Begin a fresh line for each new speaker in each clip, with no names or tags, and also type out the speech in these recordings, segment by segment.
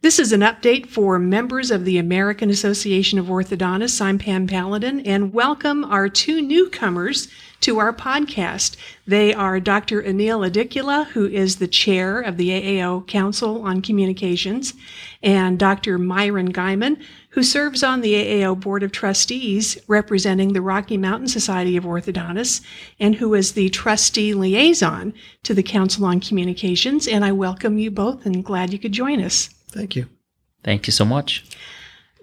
This is an update for members of the American Association of Orthodontists. I'm Pam Paladin, and welcome our two newcomers to our podcast. They are Dr. Anil Idiculla, who is the chair of the AAO Council on Communications, and Dr. Myron Guymon, who serves on the AAO Board of Trustees representing the Rocky Mountain Society of Orthodontists, and who is the trustee liaison to the Council on Communications. And I welcome you both and glad you could join us.
Thank you.
Thank you so much.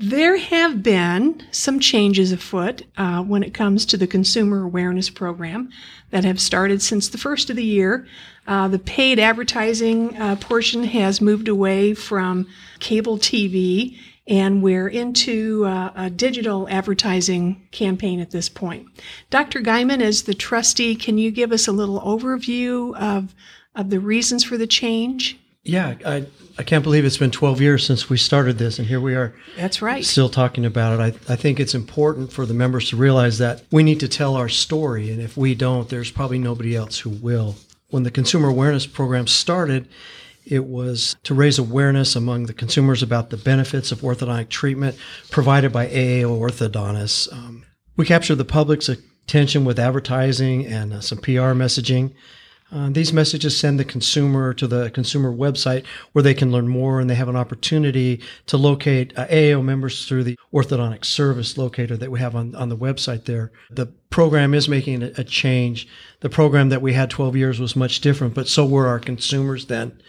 There have been some changes afoot uh, when it comes to the consumer awareness program that have started since the first of the year. Uh, the paid advertising uh, portion has moved away from cable TV, and we're into uh, a digital advertising campaign at this point. Dr. Guymon, as the trustee, can you give us a little overview of, of the reasons for the change?
Yeah, I, I can't believe it's been 12 years since we started this, and here we are.
That's right.
Still talking about it. I, I think it's important for the members to realize that we need to tell our story, and if we don't, there's probably nobody else who will. When the Consumer Awareness Program started, it was to raise awareness among the consumers about the benefits of orthodontic treatment provided by AAO orthodontists. Um, we captured the public's attention with advertising and uh, some PR messaging. Uh, these messages send the consumer to the consumer website where they can learn more and they have an opportunity to locate uh, AAO members through the orthodontic service locator that we have on, on the website there. The program is making a, a change. The program that we had 12 years was much different, but so were our consumers then.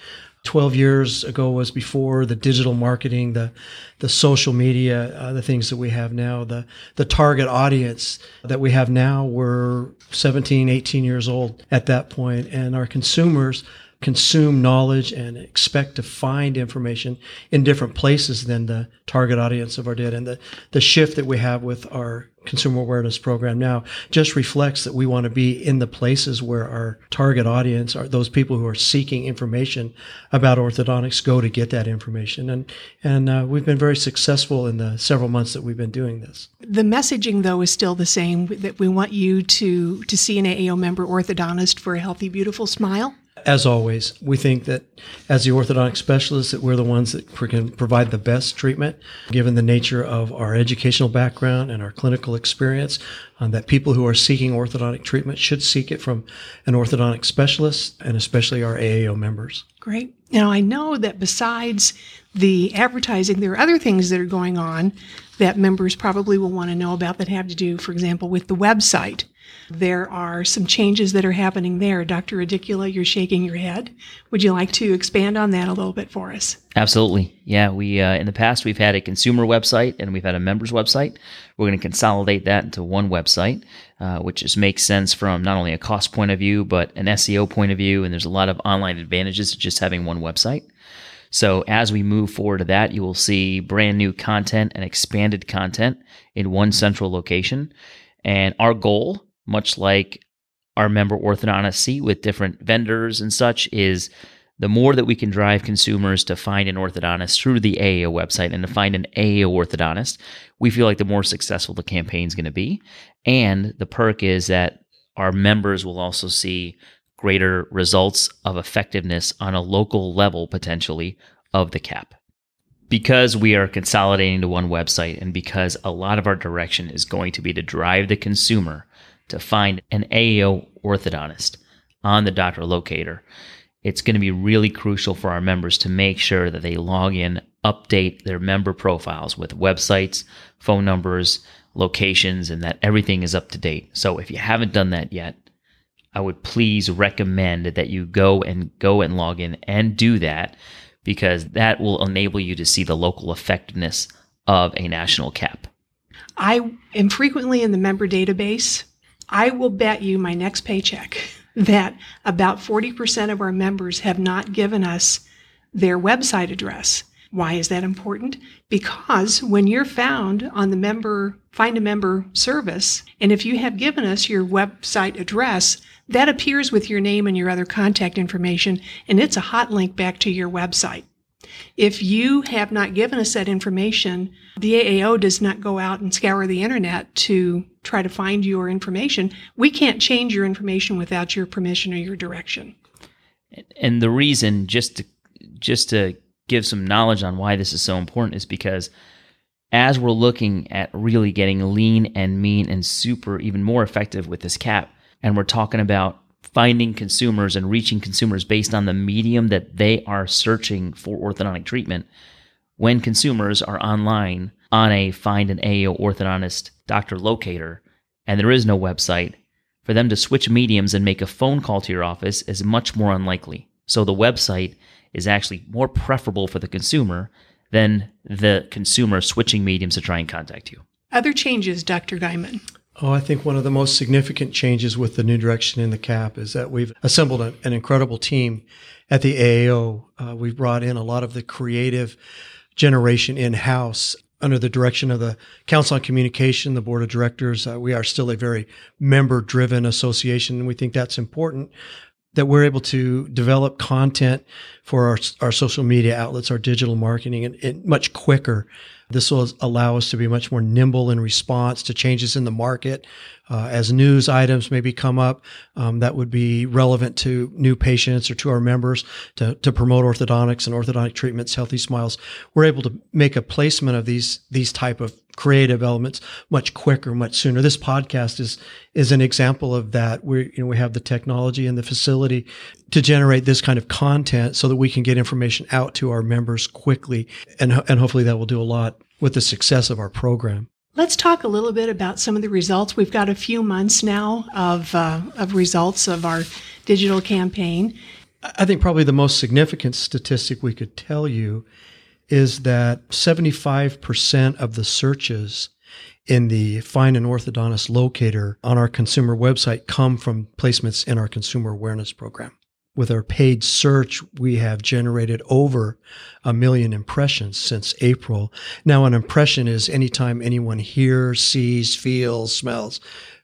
12 years ago was before the digital marketing, the the social media, uh, the things that we have now, the the target audience that we have now were 17, 18 years old at that point, and our consumers consume knowledge and expect to find information in different places than the target audience of our did. And the, the shift that we have with our consumer awareness program now just reflects that we want to be in the places where our target audience are those people who are seeking information about orthodontics go to get that information. And, and uh, we've been very successful in the several months that we've been doing this.
The messaging, though, is still the same that we want you to, to see an AAO member orthodontist for a healthy, beautiful smile.
As always, we think that as the orthodontic specialists, that we're the ones that can provide the best treatment, given the nature of our educational background and our clinical experience. Um, that people who are seeking orthodontic treatment should seek it from an orthodontic specialist, and especially our AAO members.
Great. Now I know that besides the advertising, there are other things that are going on that members probably will want to know about that have to do, for example, with the website. There are some changes that are happening there. Dr. Idiculla, you're shaking your head. Would you like to expand on that a little bit for us?
Absolutely. Yeah, we uh, in the past we've had a consumer website and we've had a members website. We're going to consolidate that into one website, uh, which just makes sense from not only a cost point of view but an SEO point of view. And there's a lot of online advantages to just having one website. So as we move forward to that, you will see brand new content and expanded content in one central location. And our goal much like our member orthodontists see with different vendors and such, is the more that we can drive consumers to find an orthodontist through the AAO website and to find an AAO orthodontist, we feel like the more successful the campaign is going to be. And the perk is that our members will also see greater results of effectiveness on a local level, potentially, of the cap. Because we are consolidating to one website and because a lot of our direction is going to be to drive the consumer to find an AAO orthodontist on the doctor locator, it's going to be really crucial for our members to make sure that they log in, update their member profiles with websites, phone numbers, locations, and that everything is up to date. So if you haven't done that yet, I would please recommend that you go and go and log in and do that because that will enable you to see the local effectiveness of a national cap.
I am frequently in the member database I will bet you my next paycheck that about 40% of our members have not given us their website address. Why is that important? Because when you're found on the member, find a member service, and if you have given us your website address, that appears with your name and your other contact information, and it's a hot link back to your website. If you have not given us that information, the AAO does not go out and scour the internet to try to find your information. We can't change your information without your permission or your direction.
And the reason, just to, just to give some knowledge on why this is so important is because as we're looking at really getting lean and mean and super even more effective with this cap, and we're talking about finding consumers and reaching consumers based on the medium that they are searching for orthodontic treatment, when consumers are online on a find an AAO orthodontist doctor locator and there is no website, for them to switch mediums and make a phone call to your office is much more unlikely. So the website is actually more preferable for the consumer than the consumer switching mediums to try and contact you.
Other changes, Dr. Guymon.
Oh, I think one of the most significant changes with the new direction in the CAP is that we've assembled a, an incredible team at the AAO. Uh, we've brought in a lot of the creative generation in house under the direction of the Council on Communication, the Board of Directors. Uh, we are still a very member driven association, and we think that's important that we're able to develop content for our, our social media outlets, our digital marketing, and, and, much quicker. This will allow us to be much more nimble in response to changes in the market. Uh, as news items maybe come up um, that would be relevant to new patients or to our members to, to promote orthodontics and orthodontic treatments, Healthy Smiles, we're able to make a placement of these these type of creative elements much quicker, much sooner. This podcast is is an example of that. We you know we have the technology and the facility to generate this kind of content so that we can get information out to our members quickly, and and hopefully that will do a lot with the success of our program.
Let's talk a little bit about some of the results. We've got a few months now of uh, of results of our digital campaign.
I think probably the most significant statistic we could tell you is that 75% of the searches in the Find an Orthodontist locator on our consumer website come from placements in our consumer awareness program. With our paid search, we have generated over a million impressions since April. Now, an impression is anytime anyone hears, sees, feels, smells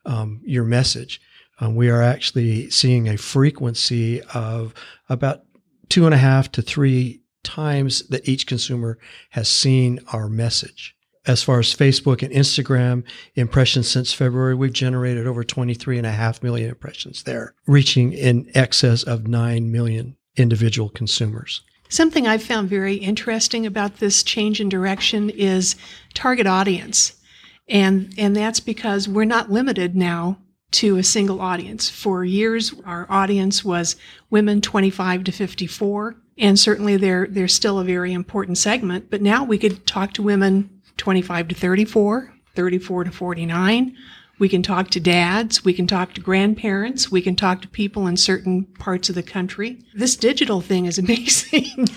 um, your message. Um, we are actually seeing a frequency of about two and a half to three times that each consumer has seen our message. As far as Facebook and Instagram impressions since February, we've generated over 23.5 million impressions there, reaching in excess of 9 million individual consumers.
Something I've found very interesting about this change in direction is target audience. And, and that's because we're not limited now to a single audience. For years, our audience was women 25 to 54 and certainly they're they're still a very important segment. But now we could talk to women 25 to 34, 34 to 49. We can talk to dads. We can talk to grandparents. We can talk to people in certain parts of the country. This digital thing is amazing.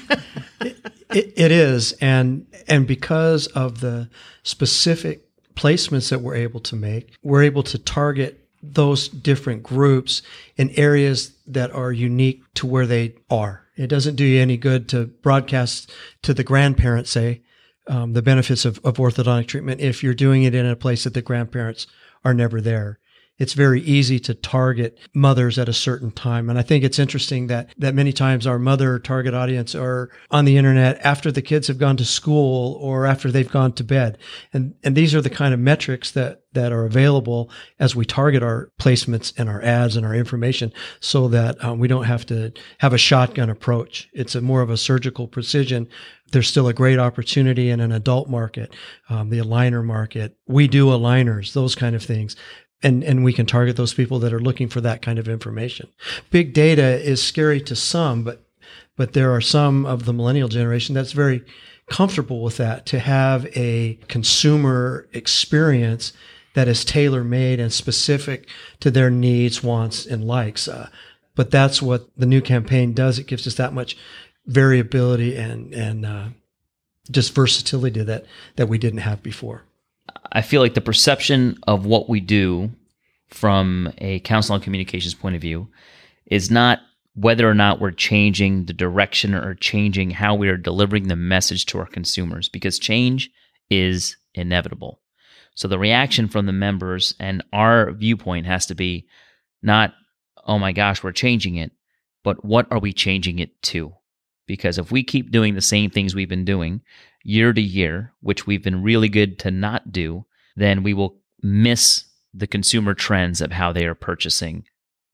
it, it is, and and because of the specific placements that we're able to make, we're able to target those different groups in areas that are unique to where they are. It doesn't do you any good to broadcast to the grandparents, say, um, the benefits of, of orthodontic treatment if you're doing it in a place that the grandparents are never there it's very easy to target mothers at a certain time. And I think it's interesting that that many times our mother target audience are on the internet after the kids have gone to school or after they've gone to bed. And and these are the kind of metrics that that are available as we target our placements and our ads and our information so that um, we don't have to have a shotgun approach. It's a more of a surgical precision. There's still a great opportunity in an adult market, um, the aligner market. We do aligners, those kind of things and and we can target those people that are looking for that kind of information. Big data is scary to some, but but there are some of the millennial generation that's very comfortable with that to have a consumer experience that is tailor made and specific to their needs, wants, and likes. Uh, but that's what the new campaign does. It gives us that much variability and and uh, just versatility that that we didn't have before.
I feel like the perception of what we do from a council on communications point of view is not whether or not we're changing the direction or changing how we are delivering the message to our consumers because change is inevitable. So the reaction from the members and our viewpoint has to be not, oh my gosh, we're changing it, but what are we changing it to? Because if we keep doing the same things we've been doing year to year, which we've been really good to not do, then we will miss the consumer trends of how they are purchasing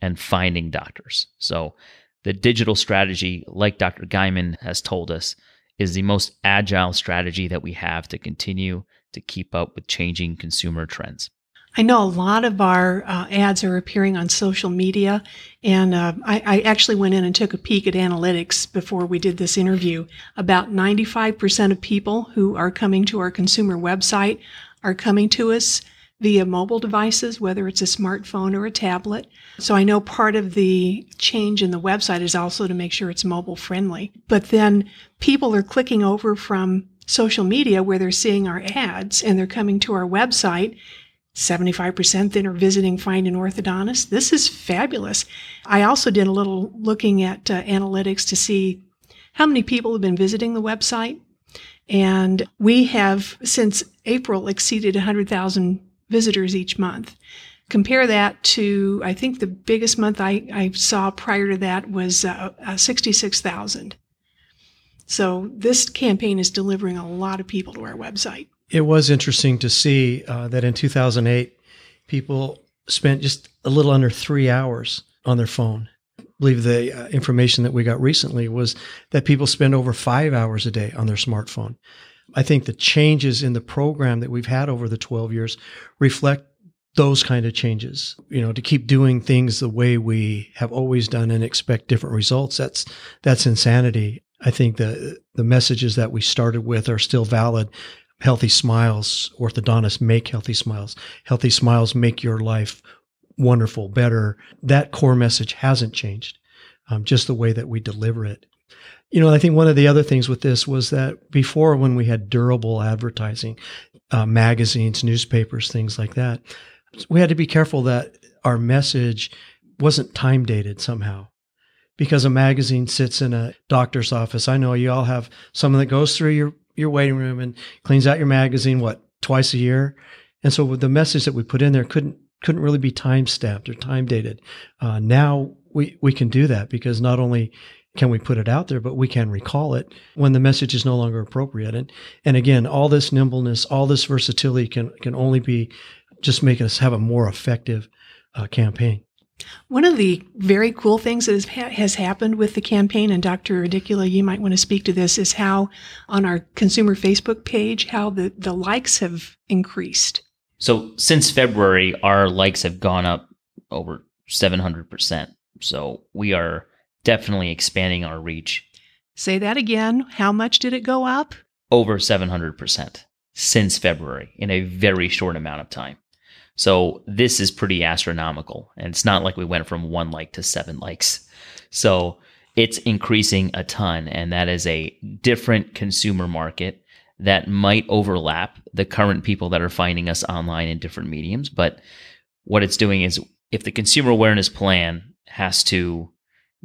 and finding doctors. So the digital strategy, like Dr. Guymon has told us, is the most agile strategy that we have to continue to keep up with changing consumer trends.
I know a lot of our uh, ads are appearing on social media, and uh, I, I, actually went in and took a peek at analytics before we did this interview. About 95% of people who are coming to our consumer website are coming to us via mobile devices, whether it's a smartphone or a tablet. So I know part of the change in the website is also to make sure it's mobile friendly. But then people are clicking over from social media where they're seeing our ads and they're coming to our website 75% then are visiting Find an Orthodontist. This is fabulous. I also did a little looking at uh, analytics to see how many people have been visiting the website. And we have, since April, exceeded 100,000 visitors each month. Compare that to, I think the biggest month I, I saw prior to that was uh, uh, 66,000. So this campaign is delivering a lot of people to our website
it was interesting to see uh, that in 2008, people spent just a little under three hours on their phone. I believe the uh, information that we got recently was that people spend over five hours a day on their smartphone. I think the changes in the program that we've had over the 12 years reflect those kind of changes. You know, to keep doing things the way we have always done and expect different results, that's that's insanity. I think the the messages that we started with are still valid healthy smiles, orthodontists make healthy smiles. Healthy smiles make your life wonderful, better. That core message hasn't changed, um, just the way that we deliver it. You know, I think one of the other things with this was that before, when we had durable advertising, uh, magazines, newspapers, things like that, we had to be careful that our message wasn't time dated somehow because a magazine sits in a doctor's office. I know you all have someone that goes through your your waiting room and cleans out your magazine what twice a year? And so the message that we put in there couldn't couldn't really be time stamped or time dated uh, now we we can do that because not only can we put it out there but we can recall it when the message is no longer appropriate. And and again all this nimbleness all this versatility can can only be just make us have a more effective uh, campaign
one of the very cool things that has happened with the campaign, and Dr. Idiculla, you might want to speak to this, is how on our consumer Facebook page, how the, the likes have increased.
So since February, our likes have gone up over 700%. So we are definitely expanding our reach.
Say that again. How much did it go up?
Over 700% since February in a very short amount of time. So this is pretty astronomical. And it's not like we went from one like to seven likes. So it's increasing a ton. And that is a different consumer market that might overlap the current people that are finding us online in different mediums. But what it's doing is if the consumer awareness plan has to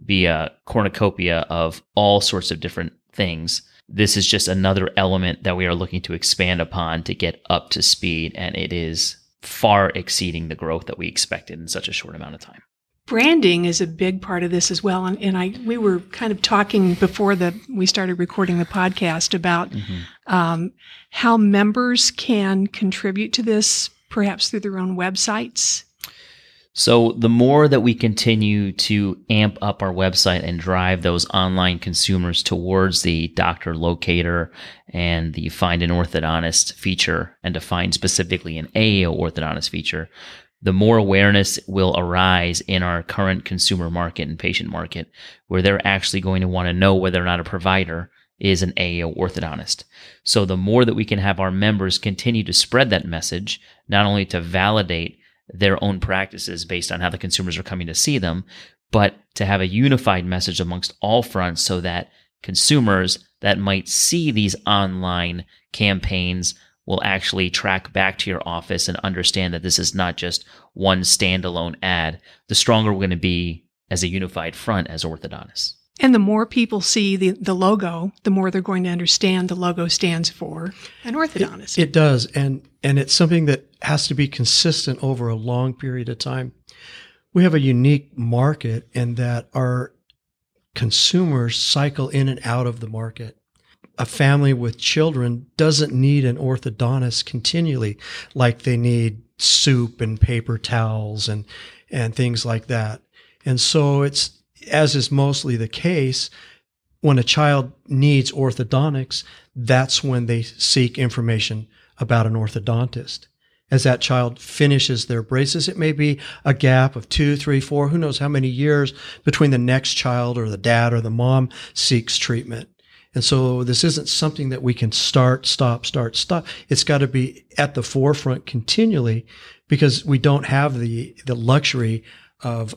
be a cornucopia of all sorts of different things, this is just another element that we are looking to expand upon to get up to speed. And it is far exceeding the growth that we expected in such a short amount of time.
Branding is a big part of this as well, and, and I we were kind of talking before the we started recording the podcast about mm-hmm. um, how members can contribute to this, perhaps through their own websites
so, the more that we continue to amp up our website and drive those online consumers towards the doctor locator and the find an orthodontist feature and to find specifically an AAO orthodontist feature, the more awareness will arise in our current consumer market and patient market where they're actually going to want to know whether or not a provider is an AAO orthodontist. So, the more that we can have our members continue to spread that message, not only to validate their own practices based on how the consumers are coming to see them, but to have a unified message amongst all fronts so that consumers that might see these online campaigns will actually track back to your office and understand that this is not just one standalone ad, the stronger we're going to be as a unified front as orthodontists.
And the more people see the, the logo, the more they're going to understand the logo stands for an orthodontist.
It, it, does. And, and it's something that has to be consistent over a long period of time. We have a unique market in that our consumers cycle in and out of the market. A family with children doesn't need an orthodontist continually like they need soup and paper towels and, and things like that. And so it's as is mostly the case, when a child needs orthodontics, that's when they seek information about an orthodontist. As that child finishes their braces, it may be a gap of two, three, four, who knows how many years between the next child or the dad or the mom seeks treatment. And so this isn't something that we can start, stop, start, stop. It's got to be at the forefront continually because we don't have the, the luxury of,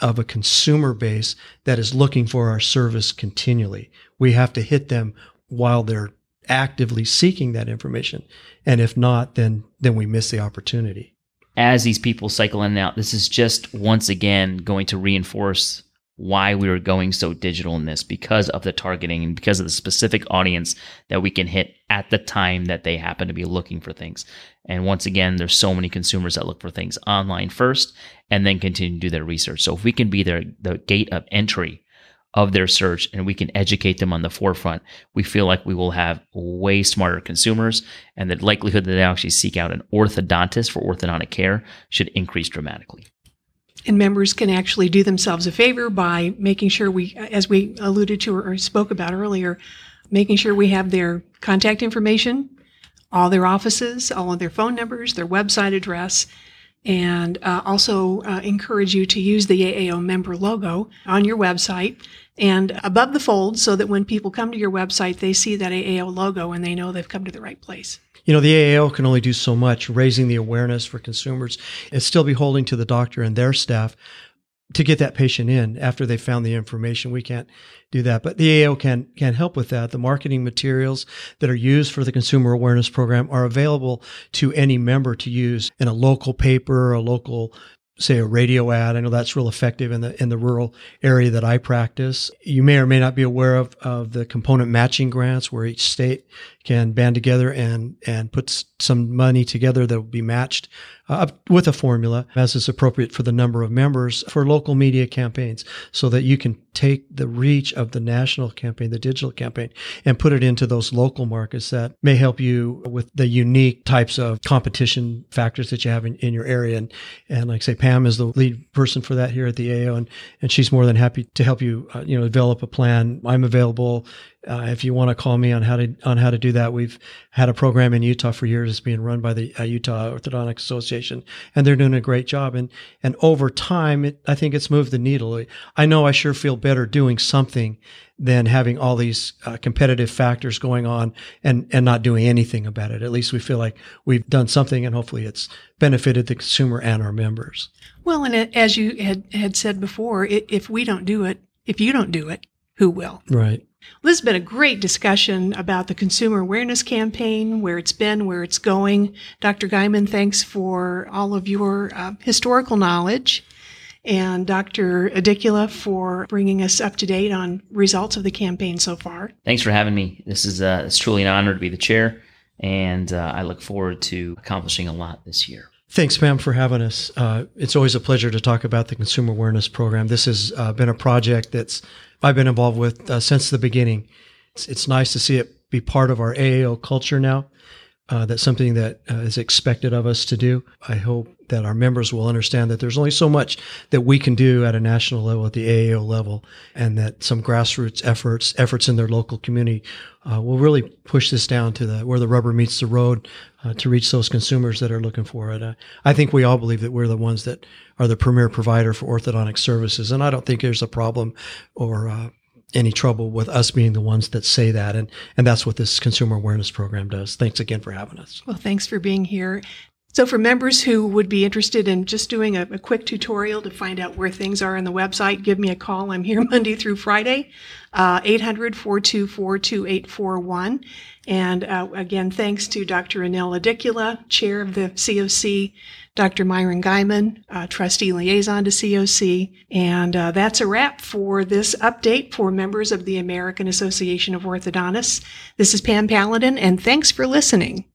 of a consumer base that is looking for our service continually. We have to hit them while they're actively seeking that information. And if not, then, then we miss the opportunity.
As these people cycle in and out, this is just once again going to reinforce why we were going so digital in this because of the targeting and because of the specific audience that we can hit at the time that they happen to be looking for things. And once again, there's so many consumers that look for things online first and then continue to do their research. So if we can be their the gate of entry of their search and we can educate them on the forefront, we feel like we will have way smarter consumers and the likelihood that they actually seek out an orthodontist for orthodontic care should increase dramatically.
And members can actually do themselves a favor by making sure we, as we alluded to or spoke about earlier, making sure we have their contact information, all their offices, all of their phone numbers, their website address, and uh, also uh, encourage you to use the AAO member logo on your website and above the fold so that when people come to your website, they see that AAO logo and they know they've come to the right place.
You know, the AAO can only do so much, raising the awareness for consumers and still beholding to the doctor and their staff to get that patient in after they found the information. We can't do that, but the AAO can can help with that. The marketing materials that are used for the consumer awareness program are available to any member to use in a local paper, a local say a radio ad. I know that's real effective in the in the rural area that I practice. You may or may not be aware of, of the component matching grants where each state can band together and and put some money together that will be matched uh, with a formula as is appropriate for the number of members for local media campaigns so that you can take the reach of the national campaign, the digital campaign, and put it into those local markets that may help you with the unique types of competition factors that you have in, in your area. And, and like I say, Pam is the lead person for that here at the AO, and, and she's more than happy to help you, uh, you know, develop a plan. I'm available uh, if you want to call me on how to on how to do that, we've had a program in Utah for years. It's being run by the uh, Utah Orthodontic Association, and they're doing a great job. And and over time, it, I think it's moved the needle. I know I sure feel better doing something than having all these uh, competitive factors going on and and not doing anything about it. At least we feel like we've done something, and hopefully it's benefited the consumer and our members.
Well, and it, as you had had said before, it, if we don't do it, if you don't do it, who will?
Right.
Well, this has been a great discussion about the consumer awareness campaign, where it's been, where it's going. Dr. Guymon, thanks for all of your uh, historical knowledge. And Dr. Idiculla for bringing us up to date on results of the campaign so far.
Thanks for having me. This is uh, it's truly an honor to be the chair, and uh, I look forward to accomplishing a lot this year.
Thanks, Pam, for having us. Uh, it's always a pleasure to talk about the Consumer Awareness Program. This has uh, been a project that's I've been involved with uh, since the beginning. It's, it's, nice to see it be part of our AAO culture now. Uh, that's something that uh, is expected of us to do. I hope that our members will understand that there's only so much that we can do at a national level, at the AAO level, and that some grassroots efforts, efforts in their local community, uh, will really push this down to the where the rubber meets the road uh, to reach those consumers that are looking for it. Uh, I think we all believe that we're the ones that are the premier provider for orthodontic services, and I don't think there's a problem or uh, any trouble with us being the ones that say that. And, and that's what this consumer awareness program does. Thanks again for having us.
Well, thanks for being here. So, for members who would be interested in just doing a, a, quick tutorial to find out where things are on the website, give me a call. I'm here Monday through Friday, uh, 800 424 2841. And uh, again, thanks to Dr. Anil Idiculla, chair of the COC, Dr. Myron Guymon, uh, trustee liaison to COC. And uh, that's a wrap for this update for members of the American Association of Orthodontists. This is Pam Paladin, and thanks for listening.